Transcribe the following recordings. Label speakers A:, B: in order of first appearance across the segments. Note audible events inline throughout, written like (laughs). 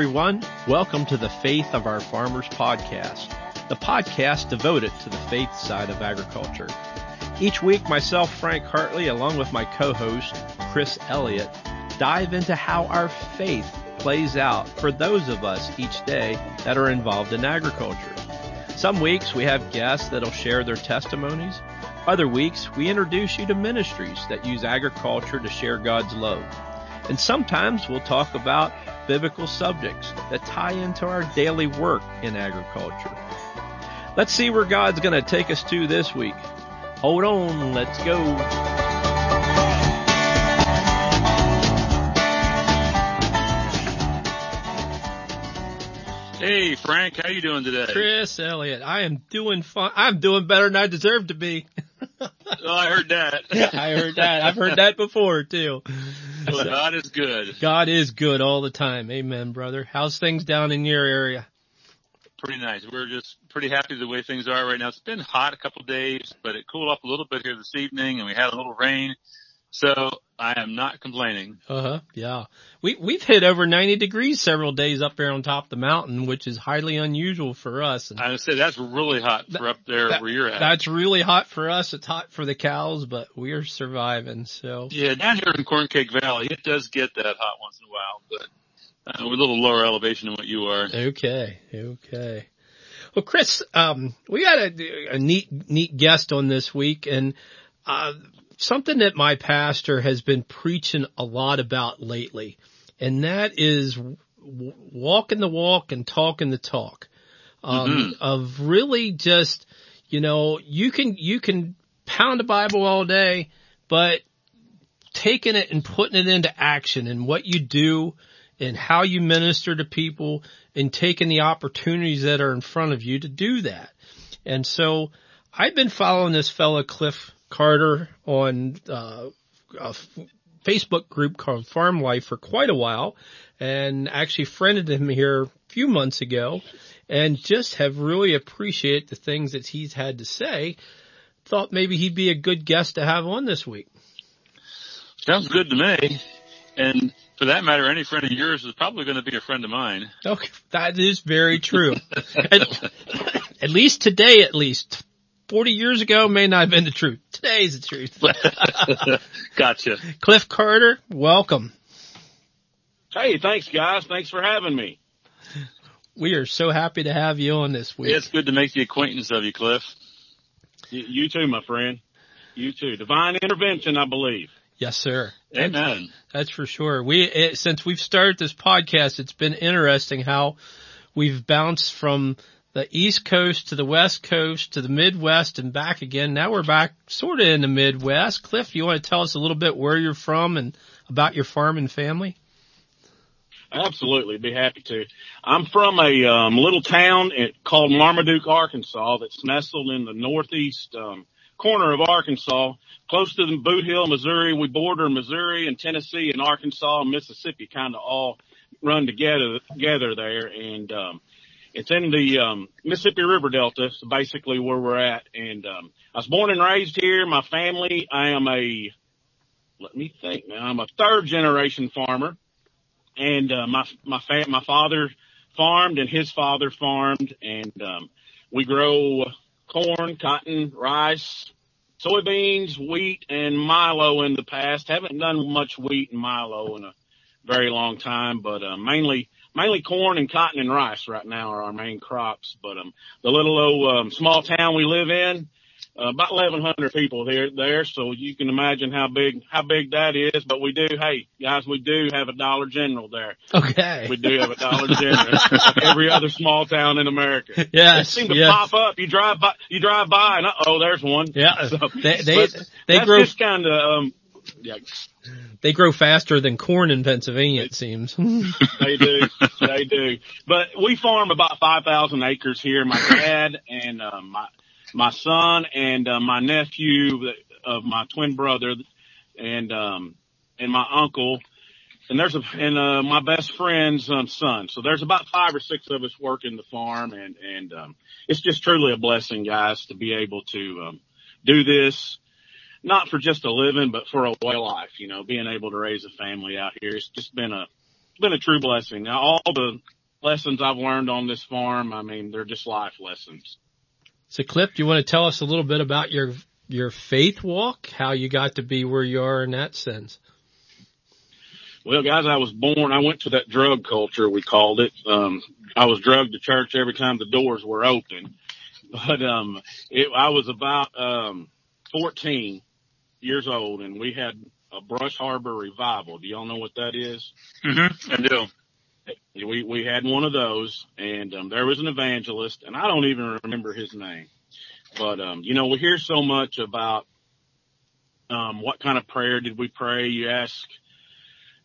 A: everyone. Welcome to the Faith of Our Farmers podcast, the podcast devoted to the faith side of agriculture. Each week, myself, Frank Hartley, along with my co-host, Chris Elliott, dive into how our faith plays out for those of us each day that are involved in agriculture. Some weeks we have guests that'll share their testimonies. Other weeks we introduce you to ministries that use agriculture to share God's love. And sometimes we'll talk about biblical subjects that tie into our daily work in agriculture. Let's see where God's going to take us to this week. Hold on, let's go.
B: Hey Frank, how you doing today?
A: Chris Elliott, I am doing fine. I'm doing better than I deserve to be.
B: oh, I heard that. (laughs)
A: I heard that. I've heard that before too.
B: Well, God is good.
A: God is good all the time. Amen, brother. How's things down in your area?
B: Pretty nice. We're just pretty happy the way things are right now. It's been hot a couple of days, but it cooled off a little bit here this evening and we had a little rain. So I am not complaining.
A: Uh huh. Yeah. We, we've hit over 90 degrees several days up there on top of the mountain, which is highly unusual for us.
B: And I would say that's really hot for up there
A: that,
B: where you're at.
A: That's really hot for us. It's hot for the cows, but we're surviving. So
B: yeah, down here in Corn Cake Valley, it does get that hot once in a while, but uh, we're a little lower elevation than what you are.
A: Okay. Okay. Well, Chris, um, we got a, a neat, neat guest on this week and, uh, something that my pastor has been preaching a lot about lately, and that is walking the walk and talking the talk. Um, mm-hmm. of really just, you know, you can, you can pound the Bible all day, but taking it and putting it into action and what you do and how you minister to people and taking the opportunities that are in front of you to do that. And so I've been following this fellow Cliff Carter on uh, a Facebook group called Farm Life for quite a while and actually friended him here a few months ago and just have really appreciated the things that he's had to say. Thought maybe he'd be a good guest to have on this week.
B: Sounds good to me. And for that matter, any friend of yours is probably going to be a friend of mine.
A: Okay, that is very true. (laughs) at, at least today, at least 40 years ago may not have been the truth. Today's the truth. (laughs) (laughs)
B: gotcha.
A: Cliff Carter, welcome.
C: Hey, thanks guys. Thanks for having me.
A: We are so happy to have you on this week.
B: It's good to make the acquaintance of you, Cliff.
C: You, you too, my friend. You too. Divine intervention, I believe.
A: Yes, sir.
B: Amen.
A: That's, that's for sure. We, it, since we've started this podcast, it's been interesting how we've bounced from the East Coast to the West Coast to the Midwest and back again. Now we're back sort of in the Midwest. Cliff, you want to tell us a little bit where you're from and about your farm and family?
C: Absolutely, be happy to. I'm from a um, little town called Marmaduke, Arkansas, that's nestled in the northeast um, corner of Arkansas, close to the Bootheel, Missouri. We border Missouri and Tennessee and Arkansas and Mississippi, kind of all run together together there. And um, it's in the um, Mississippi River Delta, so basically where we're at. And um, I was born and raised here. My family, I am a, let me think now, I'm a third generation farmer. And uh, my my fa- my father farmed and his father farmed, and um, we grow corn, cotton, rice, soybeans, wheat, and milo in the past. Haven't done much wheat and milo in a very long time, but uh, mainly mainly corn and cotton and rice right now are our main crops. But um, the little old um, small town we live in, uh, about 1,100 people here there, so you can imagine how big how big that is. But we do, hey guys, we do have a Dollar General there.
A: Okay,
C: we do have a Dollar General. Every other small town in America. (laughs)
A: Yeah,
C: they seem to
A: yes.
C: pop up. You drive by, you drive by, and oh, there's one.
A: Yeah, (laughs) so, they they, they
C: grow just kind of um, yeah.
A: They grow faster than corn in Pennsylvania, it seems. (laughs)
C: they do. They do. But we farm about 5,000 acres here. My dad and, uh, my, my son and, uh, my nephew of my twin brother and, um, and my uncle. And there's a, and, uh, my best friend's, um, son. So there's about five or six of us working the farm and, and, um, it's just truly a blessing, guys, to be able to, um, do this not for just a living, but for a way of life, you know, being able to raise a family out here. It's just been a, been a true blessing. Now, all the lessons I've learned on this farm, I mean, they're just life lessons.
A: So Cliff, do you want to tell us a little bit about your, your faith walk, how you got to be where you are in that sense?
C: Well, guys, I was born, I went to that drug culture, we called it. Um, I was drugged to church every time the doors were open. But, um, it, I was about, um, 14 years old and we had a Brush Arbor revival. Do y'all know what that is?
B: Mm-hmm. I do.
C: We, we had one of those and, um, there was an evangelist and I don't even remember his name, but, um, you know, we hear so much about, um, what kind of prayer did we pray? You ask,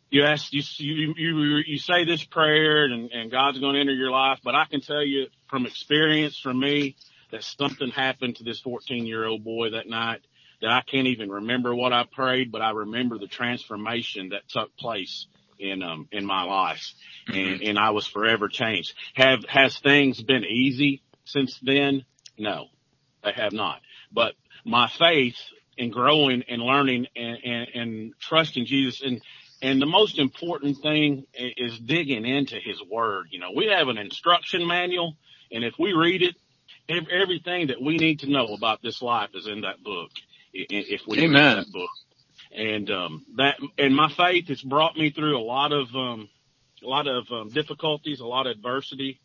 C: you ask, you, you, you, you say this prayer and, and God's going to enter your life, but I can tell you from experience from me that something happened to this 14 year old boy that night that I can't even remember what I prayed, but I remember the transformation that took place in, um, in my life and, and I was forever changed. Have, has things been easy since then? No, they have not, but my faith in growing and learning and, and, and trusting Jesus and, and the most important thing is digging into his word. You know, we have an instruction manual and if we read it, everything that we need to know about this life is in that book. If we
B: Amen.
C: read that book and, um, that, and my faith has brought me through a lot of, um, a lot of, um, difficulties, a lot of adversity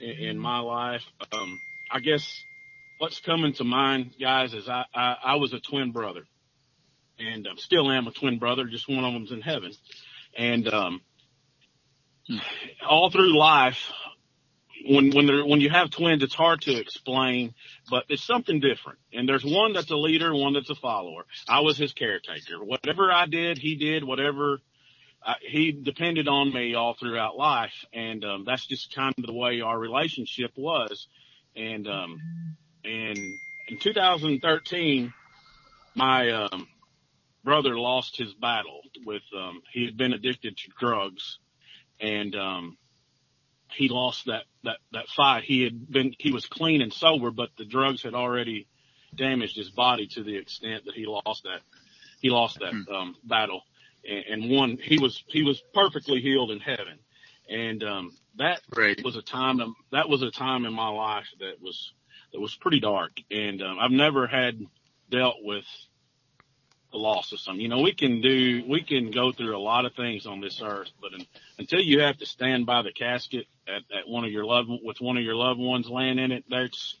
C: in, in my life. Um, I guess what's coming to mind guys is I, I, I was a twin brother and um, still am a twin brother. Just one of them's in heaven. And um, all through life, when when there, when you have twins, it's hard to explain, but it's something different. And there's one that's a leader, one that's a follower. I was his caretaker. Whatever I did, he did. Whatever uh, he depended on me all throughout life, and um, that's just kind of the way our relationship was. And um, and in 2013, my um, brother lost his battle with um he had been addicted to drugs and um he lost that that that fight. He had been he was clean and sober but the drugs had already damaged his body to the extent that he lost that he lost that um battle. And, and one he was he was perfectly healed in heaven. And um that
B: Right.
C: was a time that was a time in my life that was that was pretty dark. And um I've never had dealt with the loss of some. You know, we can do, we can go through a lot of things on this earth, but in, until you have to stand by the casket at, at one of your loved, with one of your loved ones laying in it, that's,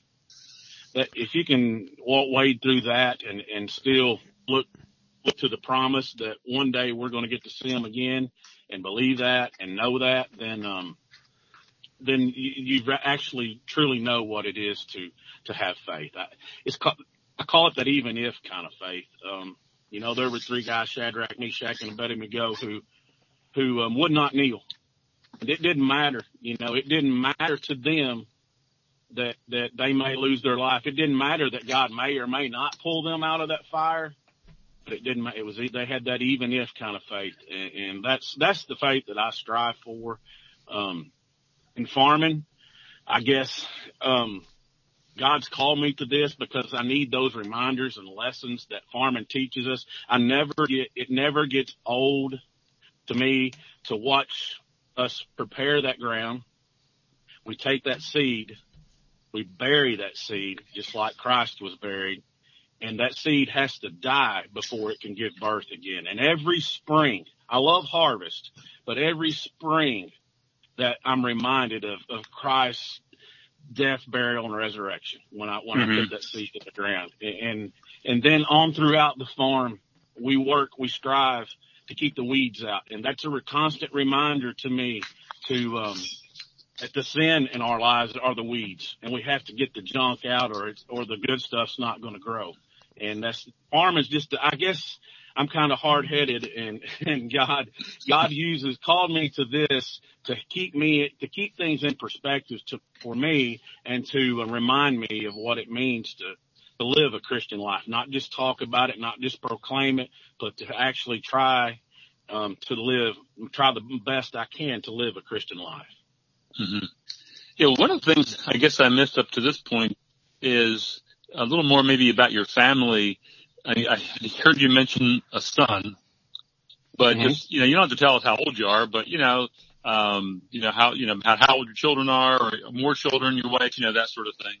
C: that if you can walk, wade through that and, and still look, look to the promise that one day we're going to get to see them again and believe that and know that, then, um, then you, you actually truly know what it is to, to have faith. I, it's called, I call it that even if kind of faith. Um, you know, there were three guys, Shadrach, Meshach, and Abednego, who, who um, would not kneel. And it didn't matter, you know, it didn't matter to them that that they may lose their life. It didn't matter that God may or may not pull them out of that fire. But it didn't. It was they had that even if kind of faith, and, and that's that's the faith that I strive for. Um, in farming, I guess um, God's called me to this because I need those reminders and lessons that farming teaches us. I never get, it never gets old to me to watch us prepare that ground. We take that seed, we bury that seed just like Christ was buried and that seed has to die before it can give birth again. And every spring, I love harvest, but every spring that I'm reminded of, of Christ's death, burial, and resurrection when I when I
B: Mhm.
C: put that seed in the ground. And and then on throughout the farm, we work, we strive to keep the weeds out, and that's a constant reminder to me to um, that the sin in our lives are the weeds, and we have to get the junk out, or it's, or the good stuff's not going to grow. And that's farm is just, I guess. I'm kind of hard headed and, (laughs) and God, God uses, called me to this to keep me, to keep things in perspective to, for me and to uh, remind me of what it means to, to live a Christian life, not just talk about it, not just proclaim it, but to actually try, um, to live, try the best I can to live a Christian life.
B: hmm Yeah, one of the things I guess I missed up to this point is a little more maybe about your family. I, I heard you mention a son, but mm-hmm. just, you know, you don't have to tell us how old you are, but you know, um, you know, how, you know, how, how old your children are or more children, your wife, you know, that sort of thing.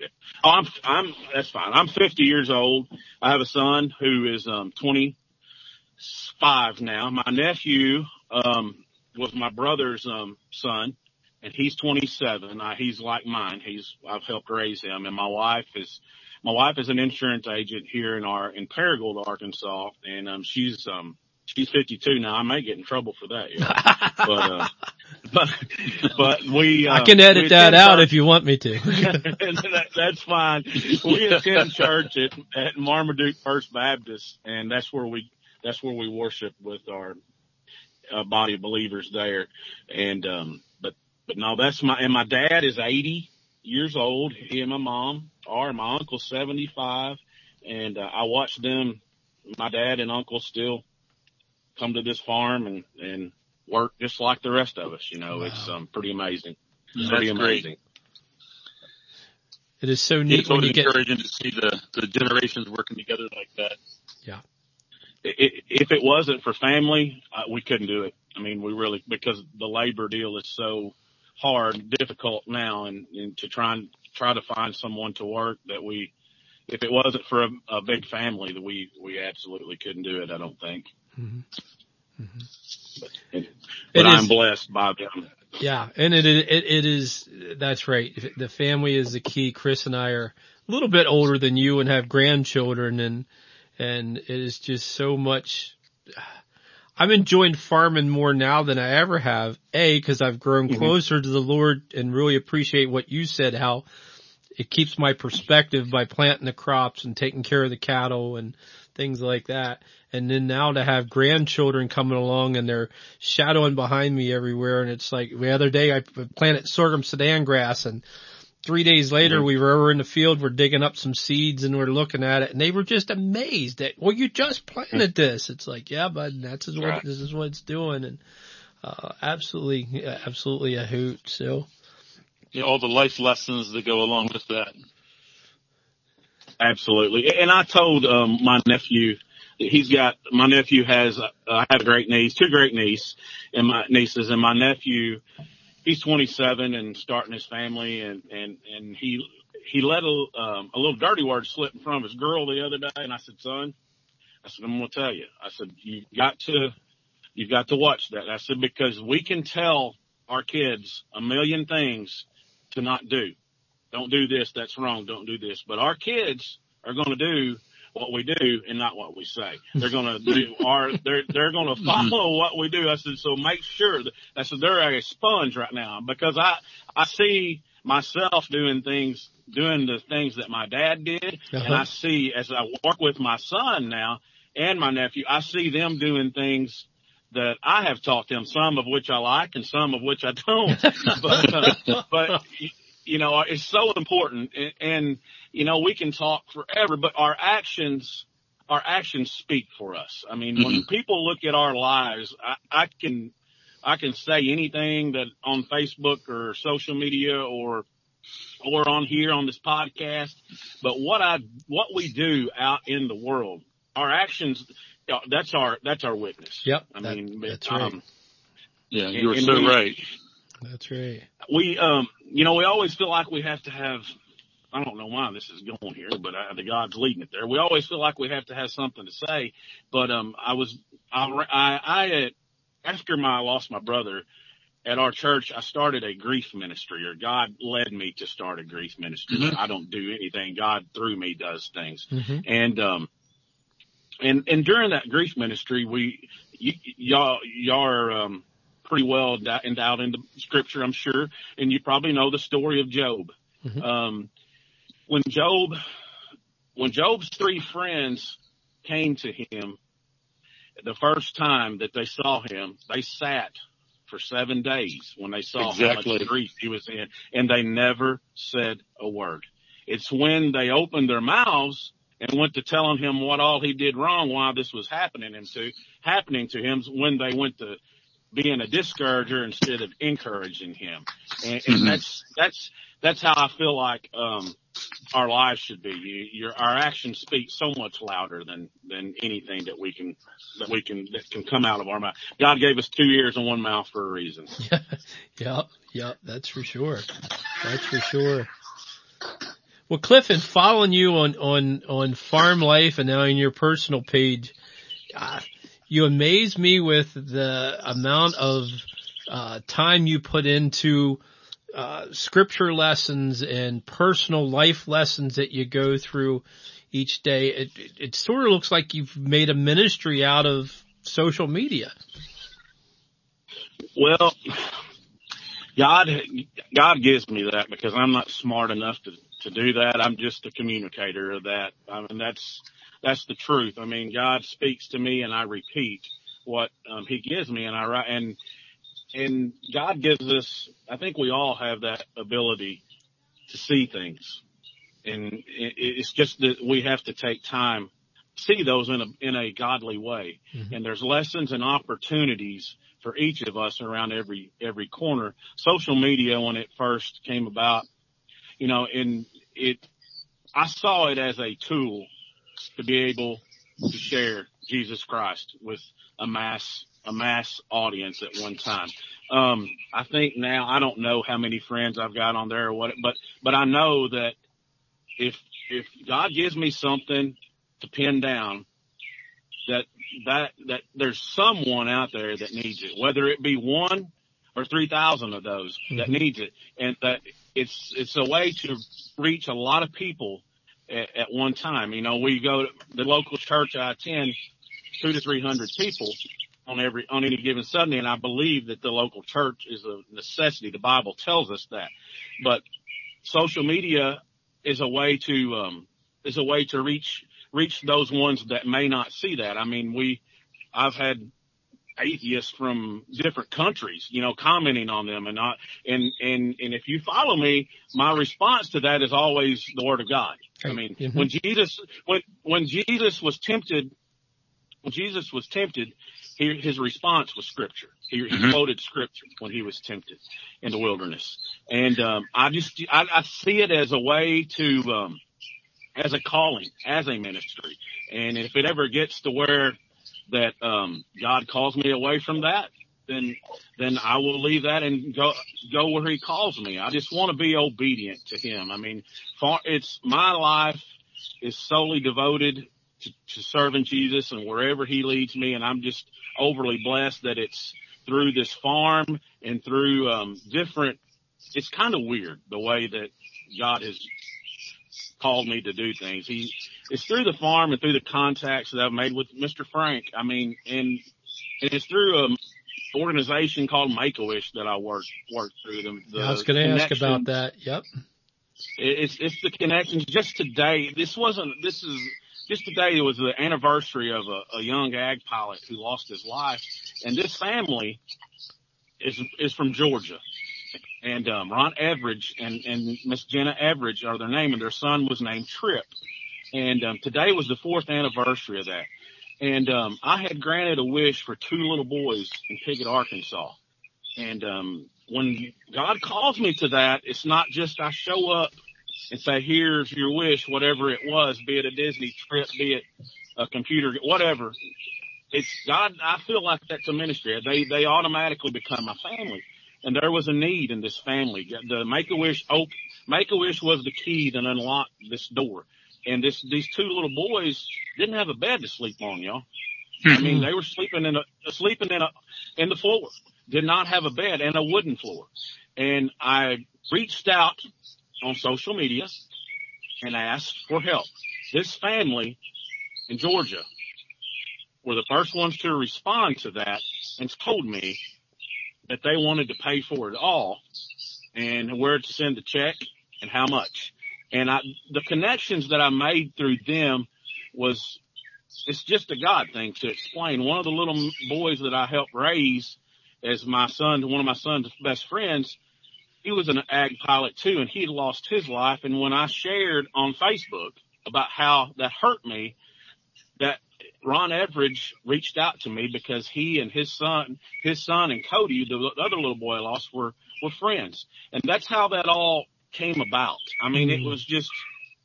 C: Yeah. Oh, I'm, I'm, that's fine. I'm 50 years old. I have a son who is, um, 25 now. My nephew, um, was my brother's, um, son and he's 27. Uh, he's like mine. He's, I've helped raise him and my wife is, my wife is an insurance agent here in our, in Paragould, Arkansas. And, um, she's, um, she's 52 now. I may get in trouble for that. Yeah. (laughs) but, uh, but, but we,
A: uh, I can edit that out church. if you want me to. (laughs)
C: that, that's fine. We attend church at, at Marmaduke First Baptist and that's where we, that's where we worship with our uh, body of believers there. And, um, but, but no, that's my, and my dad is 80 years old. He and my mom are, my uncle's 75 and uh, I watched them, my dad and uncle still come to this farm and, and work just like the rest of us. You know, wow. it's, um, pretty amazing.
B: That's pretty amazing. Great.
A: It is so neat
B: it's when you get encouraging to see the, the generations working together like that.
A: Yeah.
C: It, if it wasn't for family, uh, we couldn't do it. I mean, we really, because the labor deal is so hard, difficult now and, and to try and try to find someone to work that we, if it wasn't for a, a big family that we, we absolutely couldn't do it. I don't think. Mm-hmm. Mm-hmm. But, I'm blessed by them.
A: Yeah, and it, it it is that's right. The family is the key. Chris and I are a little bit older than you and have grandchildren, and and it is just so much. I'm enjoying farming more now than I ever have. A, because I've grown mm-hmm. closer to the Lord and really appreciate what you said. How it keeps my perspective by planting the crops and taking care of the cattle and things like that. And then now to have grandchildren coming along and they're shadowing behind me everywhere. And it's like the other day I planted sorghum sudan grass and three days later we were over in the field, we're digging up some seeds and we're looking at it and they were just amazed that, well, you just planted this. It's like, yeah, bud, that's what, this is what it's doing. And, uh, absolutely, absolutely a hoot. So.
B: Yeah, all the life lessons that go along with that.
C: Absolutely. And I told, um, my nephew, he's got, my nephew has, uh, I have a great niece, two great nieces and my nieces and my nephew, he's 27 and starting his family and, and, and he, he let a, um, a little dirty word slip in front of his girl the other day. And I said, son, I said, I'm going to tell you, I said, you got to, you've got to watch that. I said, because we can tell our kids a million things to not do. Don't do this. That's wrong. Don't do this. But our kids are going to do what we do and not what we say. They're going (laughs) to do our, they're, they're going to follow what we do. I said, so make sure that, I said, they're a sponge right now because I, I see myself doing things, doing the things that my dad did. Uh-huh. And I see as I work with my son now and my nephew, I see them doing things that I have taught them, some of which I like and some of which I don't. (laughs) but, uh, but (laughs) you know, it's so important and, and, you know, we can talk forever, but our actions, our actions speak for us. I mean, mm-hmm. when people look at our lives, I, I can, I can say anything that on Facebook or social media or, or on here on this podcast, but what I, what we do out in the world, our actions, that's our, that's our witness.
A: Yep. I that, mean, that's um, right.
B: Yeah, you're so we, right.
A: That's right.
C: We, um, you know, we always feel like we have to have, I don't know why this is going here, but uh, the God's leading it there. We always feel like we have to have something to say, but, um, I was, I, I, I after my, I lost my brother at our church, I started a grief ministry or God led me to start a grief ministry. Mm-hmm. I don't do anything. God through me does things. Mm-hmm. And, um, and, and during that grief ministry, we, y- y'all, y'all are, um, pretty well endowed into scripture, I'm sure. And you probably know the story of Job. Mm-hmm. Um, when Job, when Job's three friends came to him the first time that they saw him, they sat for seven days when they saw exactly. how much grief he was in and they never said a word. It's when they opened their mouths and went to telling him what all he did wrong, why this was happening him to, happening to him when they went to being a discourager instead of encouraging him. And, and
B: Mhm.
C: that's, that's, that's how I feel like, um, our lives should be. You, your, our actions speak so much louder than, than anything that we can, that we can, that can come out of our mouth. God gave us two ears and one mouth for a reason. (laughs)
A: Yep, yep, that's for sure. That's for sure. Well, Cliff, in following you on, on, on farm life and now on your personal page, uh, you amaze me with the amount of, uh, time you put into, uh, scripture lessons and personal life lessons that you go through each day. It, it, it sort of looks like you've made a ministry out of social media.
C: Well, God, God gives me that because I'm not smart enough to, to do that. I'm just a communicator of that. I mean, that's, that's the truth. I mean, God speaks to me and I repeat what um, he gives me and I write and, and God gives us, I think we all have that ability to see things. And it's just that we have to take time, see those in a, in a godly way.
A: Mhm.
C: And there's lessons and opportunities for each of us around every, every corner. Social media, when it first came about, you know, and it, I saw it as a tool to be able to share Jesus Christ with a mass, a mass audience at one time. Um, I think now, I don't know how many friends I've got on there or what, but, but I know that if, if God gives me something to pin down, that that that there's someone out there that needs it, whether it be one or three thousand of those that
A: Mhm.
C: needs it, and that it's it's a way to reach a lot of people at, at one time. You know, we go to the local church I attend, two to three hundred people on every on any given Sunday, and I believe that the local church is a necessity. The Bible tells us that, but social media is a way to um, is a way to reach reach those ones that may not see that. I mean, we, I've had atheists from different countries, you know, commenting on them and not, and, and, and if you follow me, my response to that is always the word of God. I mean,
A: Mhm.
C: when Jesus, when, when Jesus was tempted, when Jesus was tempted, he, his response was scripture. He, he
B: Mhm.
C: quoted scripture when he was tempted in the wilderness. And, um, I just, I, I see it as a way to, um, as a calling, as a ministry. And if it ever gets to where that, um, God calls me away from that, then, then I will leave that and go, go where he calls me. I just want to be obedient to him. I mean, far, it's my life is solely devoted to, to serving Jesus and wherever he leads me. And I'm just overly blessed that it's through this farm and through, um, different, it's kind of weird the way that God has called me to do things. He, it's through the farm and through the contacts that I've made with Mr. Frank. I mean, and, and it's through a organization called Make-A-Wish that I work, work through them. The
A: I was going to ask about that. Yep.
C: It's, it's the connections. Just today, this wasn't, this is, just today it was the anniversary of a, a young ag pilot who lost his life. And this family is, is from Georgia. And, um, Ron Everidge and, and Miss Jenna Everidge are their name and their son was named Trip. And, um, today was the fourth anniversary of that. And, um, I had granted a wish for two little boys in Piggott, Arkansas. And, um, when God calls me to that, it's not just I show up and say, here's your wish, whatever it was, be it a Disney trip, be it a computer, whatever. It's God. I feel like that's a ministry. They, they automatically become my family. And there was a need in this family. The Make-A-Wish, op- Make-A-Wish was the key that unlocked this door. And this, these two little boys didn't have a bed to sleep on, y'all. I mean, mm-hmm. they were sleeping in a, sleeping in a, in the floor, did not have a bed and a wooden floor. And I reached out on social media and asked for help. This family in Georgia were the first ones to respond to that and told me that they wanted to pay for it all and where to send the check and how much. And I, the connections that I made through them was, it's just a God thing to explain. One of the little boys that I helped raise as my son, one of my son's best friends, he was an ag pilot too, and he had lost his life. And when I shared on Facebook about how that hurt me, that Ron Everidge reached out to me because he and his son, his son and Cody, the other little boy I lost, were were friends, and that's how that all came about. I mean, it was just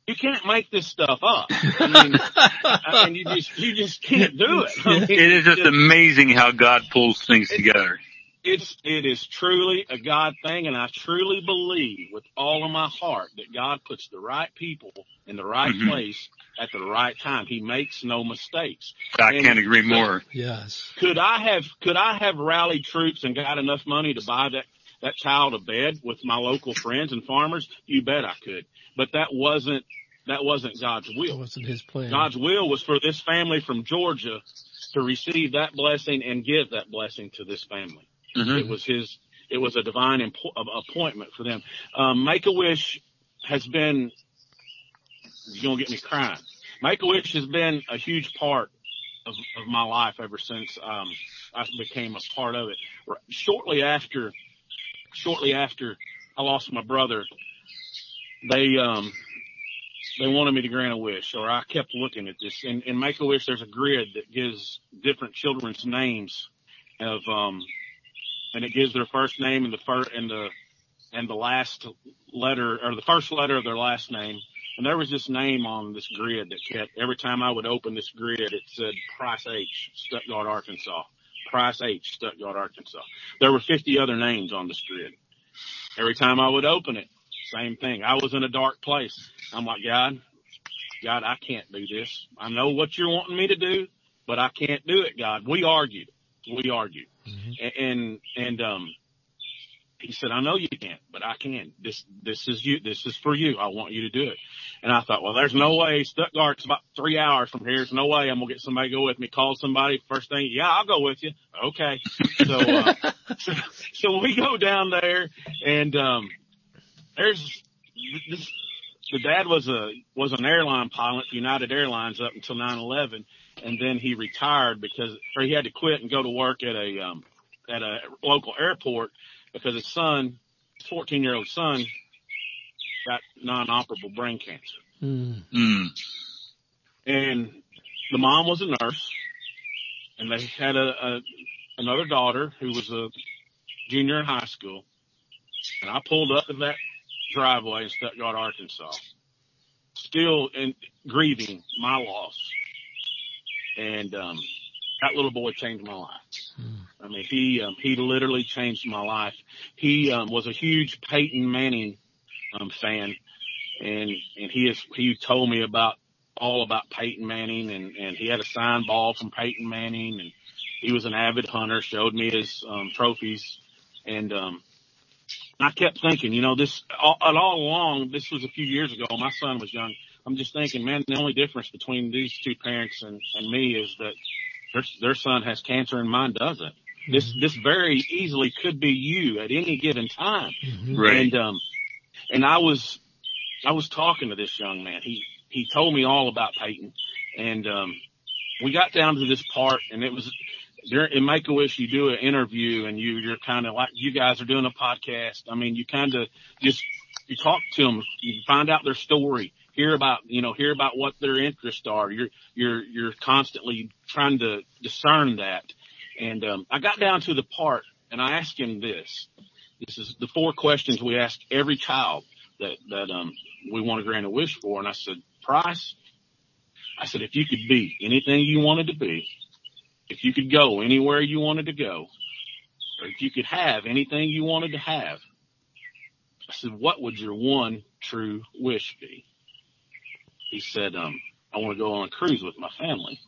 C: you can't make this stuff up. (laughs) I mean, I mean, you just you just can't do it. I mean,
B: It is just amazing how God pulls things together.
C: it's it is truly a God thing, and I truly believe with all of my heart that God puts the right people in the right
B: Mhm.
C: place at the right time. He makes no mistakes.
B: I
C: And-
B: can't agree more.
A: Yes.
C: Could I have could I have rallied troops and got enough money to buy that that child a bed with my local friends and farmers? You bet I could. But that wasn't that wasn't God's
A: That
C: will.
A: wasn't his plan.
C: God's will was for this family from Georgia to receive that blessing and give that blessing to this family.
B: Mhm.
C: It was his, it was a divine impo- appointment for them. Um, Make a Wish has been, you're going to get me crying. Make a Wish has been a huge part of, of my life ever since, um, I became a part of it. R- Shortly after, shortly after I lost my brother, they, um, they wanted me to grant a wish, or I kept looking at this. And in Make a Wish, there's a grid that gives different children's names of, um, and it gives their first name and the first and the and the last letter or the first letter of their last name. And there was this name on this grid that kept every time I would open this grid, it said Price H, Stuttgart, Arkansas. Price H, Stuttgart, Arkansas. There were 50 other names on the grid. Every time I would open it, same thing. I was in a dark place. I'm like, God, God, I can't do this. I know what you're wanting me to do, but I can't do it, God. We argued. We argued.
A: Mhm.
C: And and um he said, I know you can't, but I can. This this is you this is for you. I want you to do it. And I thought, well there's no way Stuttgart's about three hours from here. There's no way I'm gonna get somebody to go with me. Call somebody first thing, yeah, I'll go with you. Okay. So uh (laughs) so, so we go down there and um there's this the dad was a was an airline pilot for United Airlines up until 9/11, and then he retired because or he had to quit and go to work at a um at a local airport because his son, his 14 year old son, got non-operable brain cancer,
A: Mm.
B: Mm.
C: and the mom was a nurse, and they had a, a another daughter who was a junior in high school, and I pulled up in that driveway in Stuttgart, Arkansas, still in grieving my loss. And, um, that little boy changed my life.
A: Mm.
C: I mean, he, um, he literally changed my life. He, um, was a huge Peyton Manning, um, fan and, and he is, he told me about all about Peyton Manning and, and he had a signed ball from Peyton Manning and he was an avid hunter, showed me his, um, trophies and, um, I kept thinking, you know, this all, all along, this was a few years ago. My son was young. I'm just thinking, man, the only difference between these two parents and, and me is that their, their son has cancer and mine doesn't. This, this very easily could be you at any given time.
A: Mhm.
B: Right.
C: And, um, and I was, I was talking to this young man. He, he told me all about Peyton and, um, we got down to this part and it was, during, in Make a Wish, you do an interview and you, you're kind of like, you guys are doing a podcast. I mean, you kind of just, you talk to them, you find out their story, hear about, you know, hear about what their interests are. You're, you're, you're constantly trying to discern that. And, um, I got down to the part and I asked him this. This is the four questions we ask every child that, that, um, we want to grant a wish for. And I said, Price, I said, if you could be anything you wanted to be, if you could go anywhere you wanted to go, or if you could have anything you wanted to have, I said, what would your one true wish be? He said, um, I want to go on a cruise with my family.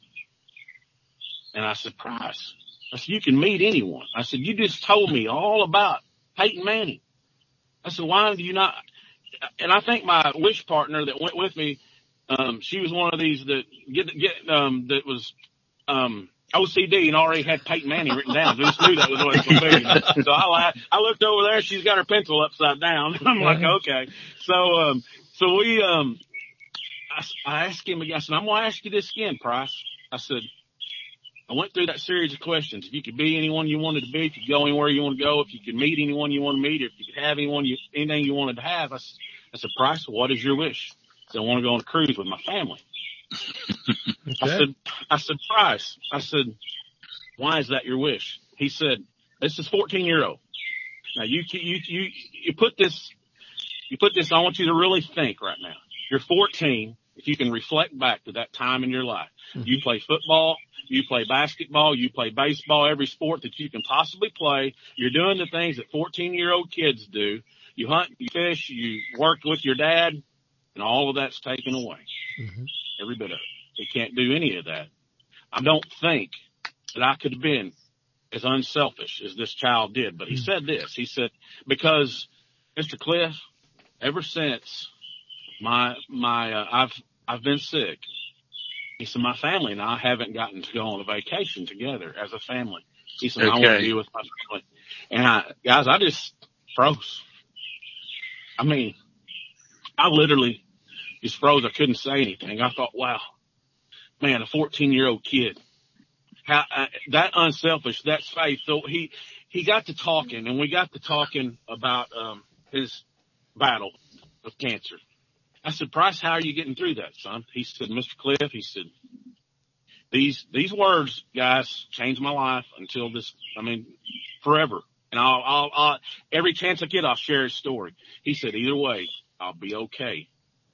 C: And I said, Price, I said, you can meet anyone. I said, you just told me all about Peyton Manning. I said, why do you not? And I think my wish partner that went with me, um, she was one of these that get, get, um, that was, um, OCD and already had Peyton Manning written down. So I just knew that was what it was going to be. So I, I looked over there. She's got her pencil upside down. (laughs) I'm like, okay. So, um, so we, um, I, I asked him again. I said, I'm going to ask you this again, Price. I said, I went through that series of questions. If you could be anyone you wanted to be, if you could go anywhere you want to go, if you could meet anyone you want to meet, or if you could have anyone you, anything you wanted to have, I said, Price, what is your wish? I said, I want to go on a cruise with my family. (laughs) Okay. I said, I said, Price, I said, why is that your wish? He said, this is 14 year old. Now you, you, you, you put this, you put this, I want you to really think right now. You're 14. If you can reflect back to that time in your life, mm-hmm. you play football, you play basketball, you play baseball, every sport that you can possibly play. You're doing the things that 14 year old kids do. You hunt, you fish, you work with your dad, and all of that's taken away. Mm-hmm. Every bit of it. He can't do any of that. I don't think that I could have been as unselfish as this child did, but he mm-hmm. said this. He said, because Mr. Cliff, ever since my, my, uh, I've, I've been sick. He said, my family and I haven't gotten to go on a vacation together as a family. He said, okay. I want to be with my family. And I, guys, I just froze. I mean, I literally just froze. I couldn't say anything. I thought, wow, man, a 14 year old kid, how uh, that unselfish, that's faith. So he, he got to talking and we got to talking about, um, his battle of cancer. I said, Price, how are you getting through that, son? He said, Mr. Cliff, he said, these, these words, guys, changed my life until this, I mean, forever. And I'll, I'll, I'll, every chance I get, I'll share his story. He said, either way, I'll be okay.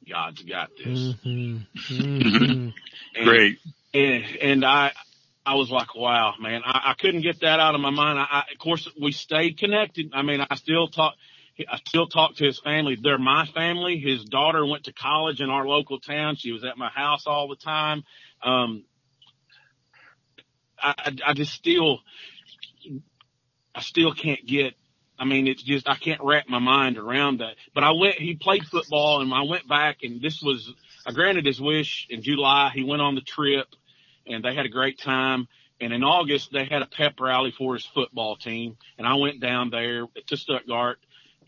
C: God's got this. Mm-hmm. Mm-hmm. (laughs) and,
B: Great.
C: And, and I, I was like, wow, man, I, I couldn't get that out of my mind. I, I, of course, we stayed connected. I mean, I still talk, I still talk to his family. They're my family. His daughter went to college in our local town. She was at my house all the time. Um, I, I just still, I still can't get, I mean, it's just, I can't wrap my mind around that. But I went, he played football and I went back and this was, I granted his wish in July. He went on the trip and they had a great time. And in August, they had a pep rally for his football team. And I went down there to Stuttgart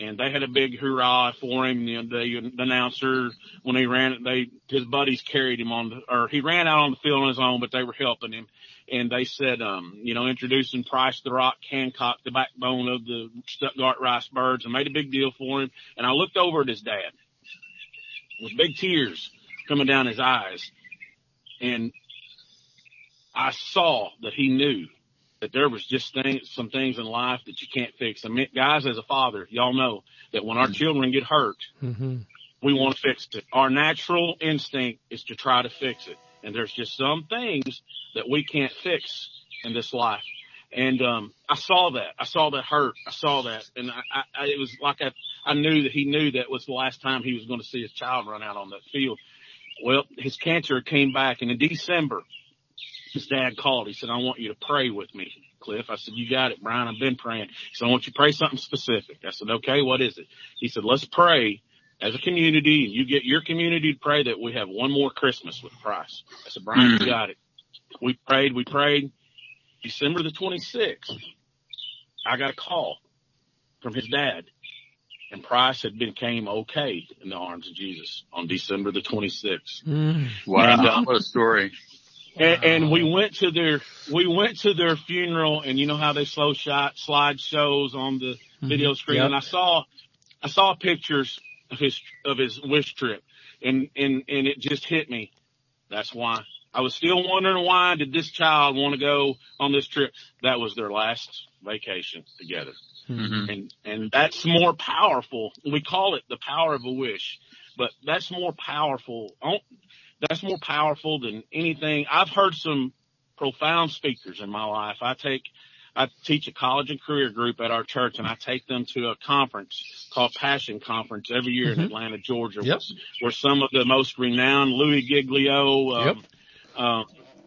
C: and they had a big hurrah for him. You the, the announcer, when he ran, they, his buddies carried him on the, or he ran out on the field on his own, but they were helping him. And they said, um, you know, introducing Price the Rock Hancock, the backbone of the Stuttgart Rice Birds and made a big deal for him. And I looked over at his dad with big tears coming down his eyes. And I saw that he knew that there was just things, some things in life that you can't fix. I mean, guys, as a father, y'all know that when our mm-hmm. children get hurt, mm-hmm. we want to fix it. Our natural instinct is to try to fix it. And there's just some things that we can't fix in this life. And, um, I saw that. I saw that hurt. I saw that. And I, I, it was like I, I knew that he knew that was the last time he was going to see his child run out on that field. Well, his cancer came back and in December, his dad called. He said, I want you to pray with me, Cliff. I said, you got it, Brian. I've been praying. He said, I want you to pray something specific. I said, okay, what is it? He said, let's pray as a community and you get your community to pray that we have one more Christmas with Christ. I said, Brian, you mm-hmm. got it. We prayed, we prayed. December the 26th, I got a call from his dad and Price had became okay in the arms of Jesus on December the 26th.
B: Mm. Wow. And, uh, what a story.
C: And, and, we went to their we went to their funeral, and you know how they slow shot slide shows on the mm-hmm. video screen, yep. and I saw I saw pictures of his of his wish trip, and and and it just hit me. That's why I was still wondering why did this child want to go on this trip? That was their last vacation together, mm-hmm. and and that's more powerful. We call it the power of a wish, but that's more powerful that's more powerful than anything. I've heard some profound speakers in my life. I take, I teach a college and career group at our church and I take them to a conference called Passion Conference every year mm-hmm. in Atlanta, Georgia, yep. where some of the most renowned Louis Giglio, um, yep. uh,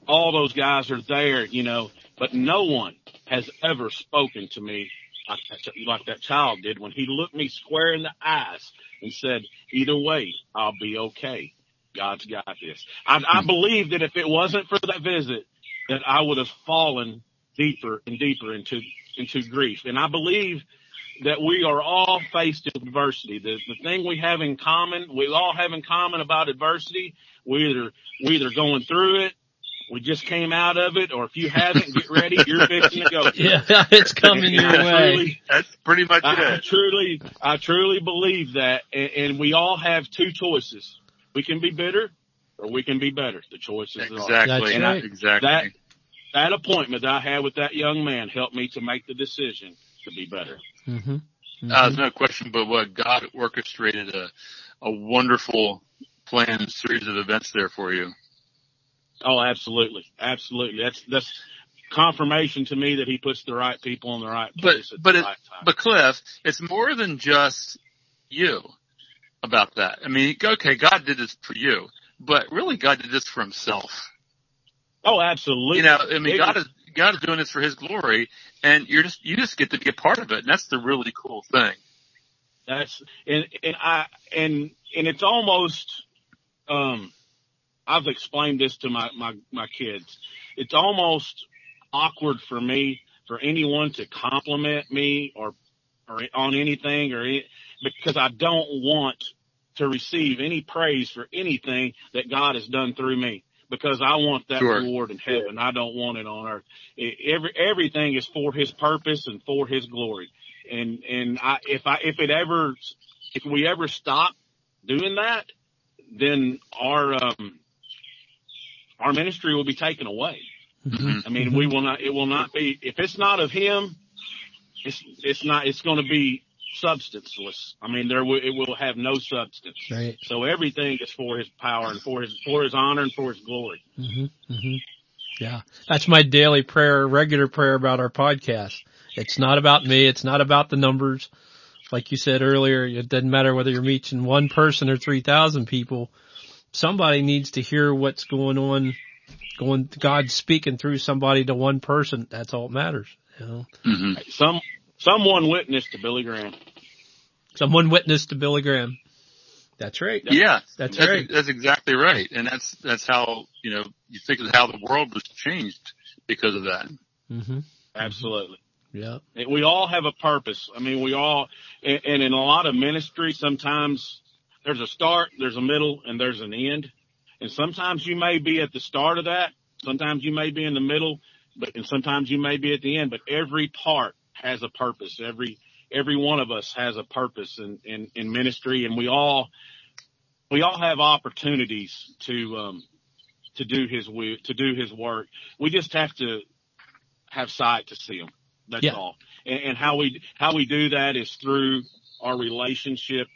C: all those guys are there, you know, but no one has ever spoken to me like that, like that child did when he looked me square in the eyes and said, either way, I'll be okay. God's got this. I, I hmm. believe that if it wasn't for that visit, that I would have fallen deeper and deeper into, into grief. And I believe that we are all faced with adversity. The, the thing we have in common, we all have in common about adversity, we either, we either going through it, we just came out of it, or if you haven't, get ready, you're fixing to go. (laughs)
A: yeah, (laughs) it's coming your way.
B: Truly, That's pretty much
C: I, it. I truly, I truly believe that, and, and we all have two choices we can be bitter or we can be better. The choice is ours.
B: Exactly.
A: That's right.
B: Exactly.
C: That that appointment that I had with that young man helped me to make the decision to be better.
A: Mm-hmm.
B: Uh, there's no question but what God orchestrated a, a wonderful plan series of events there for you.
C: Oh, absolutely, absolutely. That's that's confirmation to me that he puts the right people in the right
B: But
C: place at
B: but
C: the
B: it,
C: right time.
B: but Cliff, it's more than just you about that. I mean, okay, God did this for you, but really God did this for himself.
C: oh, absolutely.
B: You know, I mean,
C: It
B: God is, God is doing this for his glory and you're just, you just get to be a part of it. And that's the really cool thing.
C: That's and and I and and it's almost um I've explained this to my my my kids. It's almost awkward for me for anyone to compliment me or or on anything or because I don't want to receive any praise for anything that God has done through me because I want that
B: Sure.
C: reward in heaven. I don't want it on earth. It, every everything is for His purpose and for His glory. And and I if I if it ever if we ever stop doing that, then our um our ministry will be taken away.
A: Mm-hmm.
C: I mean, we will not. It will not be if it's not of Him. It's it's not. It's going to be substanceless. I mean, there will, it will have no substance.
A: Right.
C: So everything is for His power and for His for His honor and for His glory.
A: Mm-hmm. Mm-hmm. Yeah. That's my daily prayer, regular prayer about our podcast. It's not about me. It's not about the numbers. Like you said earlier, it doesn't matter whether you're reaching one person or 3,000 people. Somebody needs to hear what's going on, going, God speaking through somebody to one person. That's all that matters. You know,
B: hmm
C: Some someone witnessed to Billy Graham.
A: someone witnessed to Billy Graham. That's right.
B: Yeah,
A: That's
B: that's,
A: right.
B: That's exactly right. And that's, that's how, you know, you think of how the world was changed because of that.
A: Mm-hmm.
C: Absolutely.
A: Yeah.
C: We all have a purpose. I mean, we all, and, and in a lot of ministry, sometimes there's a start, there's a middle, and there's an end. And sometimes you may be at the start of that. Sometimes you may be in the middle, but, and sometimes you may be at the end, but every part has a purpose. Every, every one of us has a purpose in, in, in ministry and we all, we all have opportunities to, um, to do his, to do his work. We just have to have sight to see him. That's
A: Yeah.
C: all. And, and how we, how we do that is through our relationship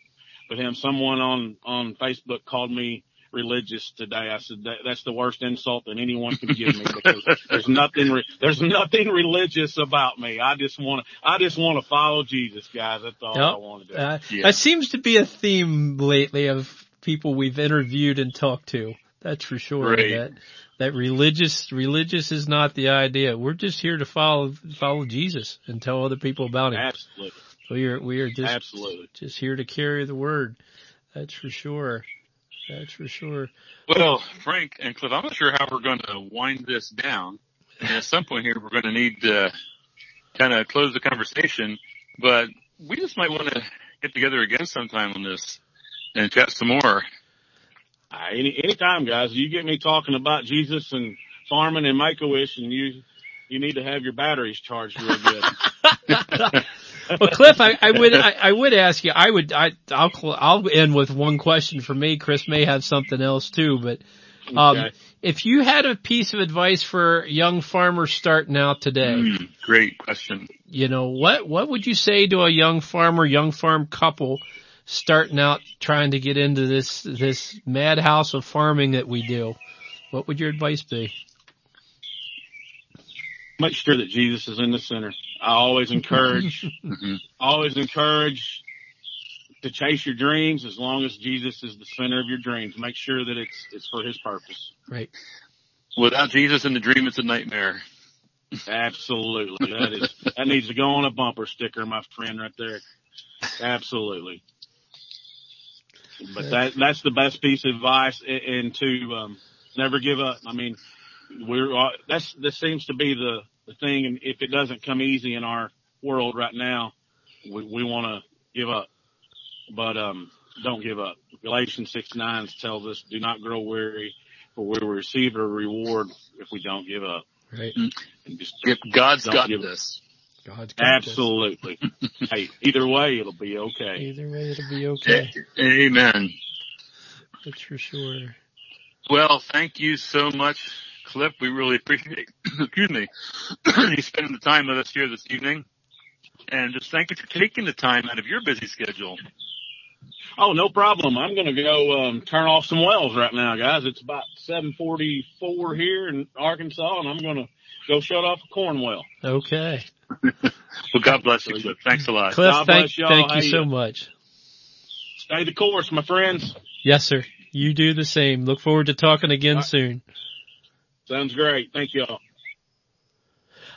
C: with him. Someone on, on Facebook called me religious today. I said that, that's the worst insult that anyone can give me because there's nothing, re- there's nothing religious about me. I just want to, I just want to follow Jesus, guys. That's all
A: Yep.
C: I want to do.
A: Uh,
B: Yeah.
A: That seems to be a theme lately of people we've interviewed and talked to. That's for sure.
B: Right.
A: That that religious religious is not the idea. We're just here to follow follow Jesus and tell other people about him.
C: Absolutely.
A: We are we are just
C: Absolutely.
A: just here to carry the word. That's for sure. That's for sure.
B: Well, Frank and Cliff, I'm not sure how we're going to wind this down. And at some point here, we're going to need to kind of close the conversation, but we just might want to get together again sometime on this and chat some more.
C: Uh, any anytime, guys. You get me talking about Jesus and farming and make a wish, and you you need to have your batteries charged real good. (laughs)
A: well, Cliff, I, I would I, I would ask you. I would I I'll cl- I'll end with one question for me. Chris may have something else too, but um,
C: Okay.
A: if you had a piece of advice for young farmers starting out today,
B: Mm, great question.
A: you know what what would you say to a young farmer, young farm couple starting out trying to get into this this madhouse of farming that we do? What would your advice be?
C: Make sure that Jesus is in the center. I always encourage, (laughs)
B: hmm
C: always encourage to chase your dreams as long as Jesus is the center of your dreams. Make sure that it's it's for His purpose.
A: Right.
B: Without Jesus in the dream, it's a nightmare.
C: Absolutely, that is (laughs) that needs to go on a bumper sticker, my friend, right there. Absolutely. But that that's the best piece of advice, and, and to um, never give up. I mean, we're uh, that's this seems to be the the thing, and if it doesn't come easy in our world right now, we we want to give up. But um, don't give up. Galatians six nine tells us, "Do not grow weary, for we will receive a reward if we don't give up."
A: Right.
C: And just
B: If God's
C: Don't
B: got this.
A: God's got this.
C: Absolutely. (laughs) hey, either way, it'll be okay.
A: Either way, it'll be okay.
B: Amen.
A: That's for sure.
B: Well, thank you so much, Cliff. We really appreciate, (coughs) excuse me, (coughs) you spending the time with us here this evening. And just thank you for taking the time out of your busy schedule.
C: Oh, no problem. I'm going to go um, turn off some wells right now, guys. It's about 7:44 here in Arkansas, and I'm going to go shut off a corn well.
A: Okay. (laughs)
B: well, God bless you, Cliff. Thanks a lot.
A: Cliff, thank, thank you so much.
C: Stay the course, my friends.
A: Yes, sir. You do the same. Look forward to talking again right. soon.
C: Sounds great. Thank you all.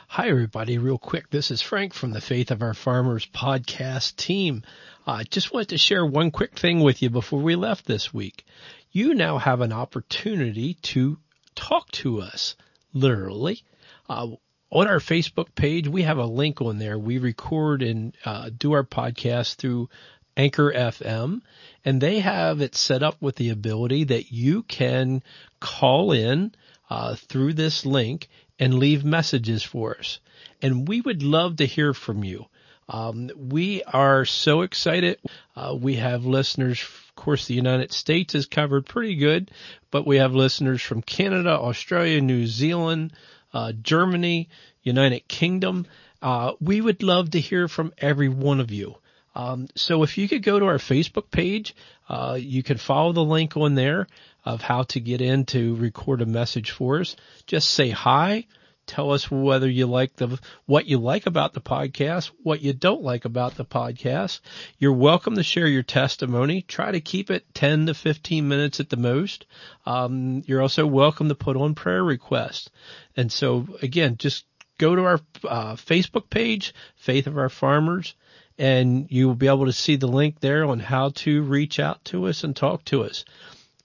A: Hi, everybody. Real quick, this is Frank from the Faith of Our Farmers podcast team. I uh, just wanted to share one quick thing with you before we left this week. You now have an opportunity to talk to us, literally. Uh, on our Facebook page, we have a link on there. We record and uh, do our podcast through Anchor FM, and they have it set up with the ability that you can call in uh, through this link and leave messages for us. And we would love to hear from you. Um, we are so excited. Uh, we have listeners, of course, the United States is covered pretty good, but we have listeners from Canada, Australia, New Zealand, uh, Germany, United Kingdom. Uh, we would love to hear from every one of you. Um, so if you could go to our Facebook page, uh, you can follow the link on there of how to get in to record a message for us. Just say hi. Tell us whether you like the, what you like about the podcast, what you don't like about the podcast. You're welcome to share your testimony. Try to keep it 10 to 15 minutes at the most. Um, you're also welcome to put on prayer requests. And so again, just go to our uh, Facebook page, Faith of Our Farmers, and you will be able to see the link there on how to reach out to us and talk to us.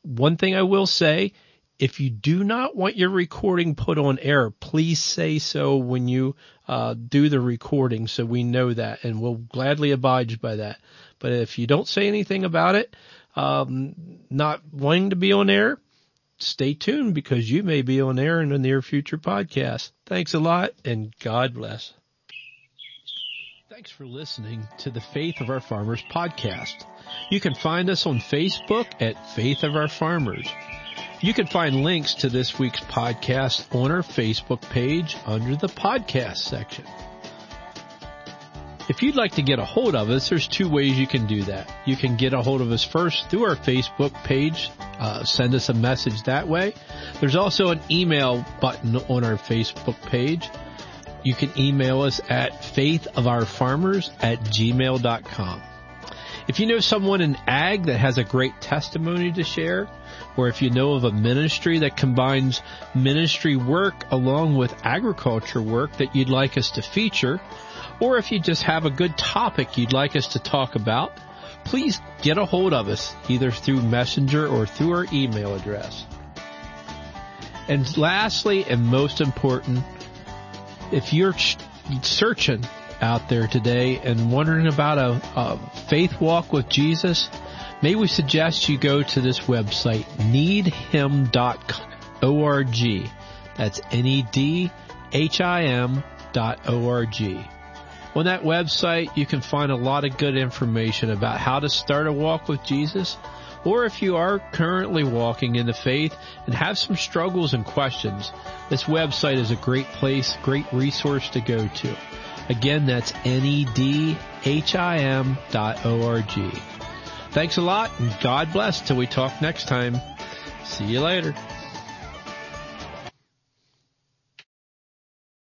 A: One thing I will say, if you do not want your recording put on air, please say so when you uh, do the recording so we know that and we'll gladly abide by that. But if you don't say anything about it, um, not wanting to be on air, stay tuned because you may be on air in a near future podcast. Thanks a lot and God bless. Thanks for listening to the Faith of Our Farmers podcast. You can find us on Facebook at Faith of Our Farmers. You can find links to this week's podcast on our Facebook page under the podcast section. If you'd like to get a hold of us, there's two ways you can do that. You can get a hold of us first through our Facebook page. Uh, send us a message that way. There's also an email button on our Facebook page. You can email us at faithofourfarmers at gmail.com. If you know someone in ag that has a great testimony to share, or if you know of a ministry that combines ministry work along with agriculture work that you'd like us to feature, or if you just have a good topic you'd like us to talk about, please get a hold of us either through messenger or through our email address. And lastly and most important, if you're searching out there today and wondering about a, a faith walk with Jesus, may we suggest you go to this website, needhim.org. That's N-E-D-H-I-M dot O-R-G. On that website, you can find a lot of good information about how to start a walk with Jesus, or if you are currently walking in the faith and have some struggles and questions, this website is a great place, great resource to go to. Again, that's N-E-D-H-I-M dot O-R-G. Thanks a lot and God bless till we talk next time. See you later.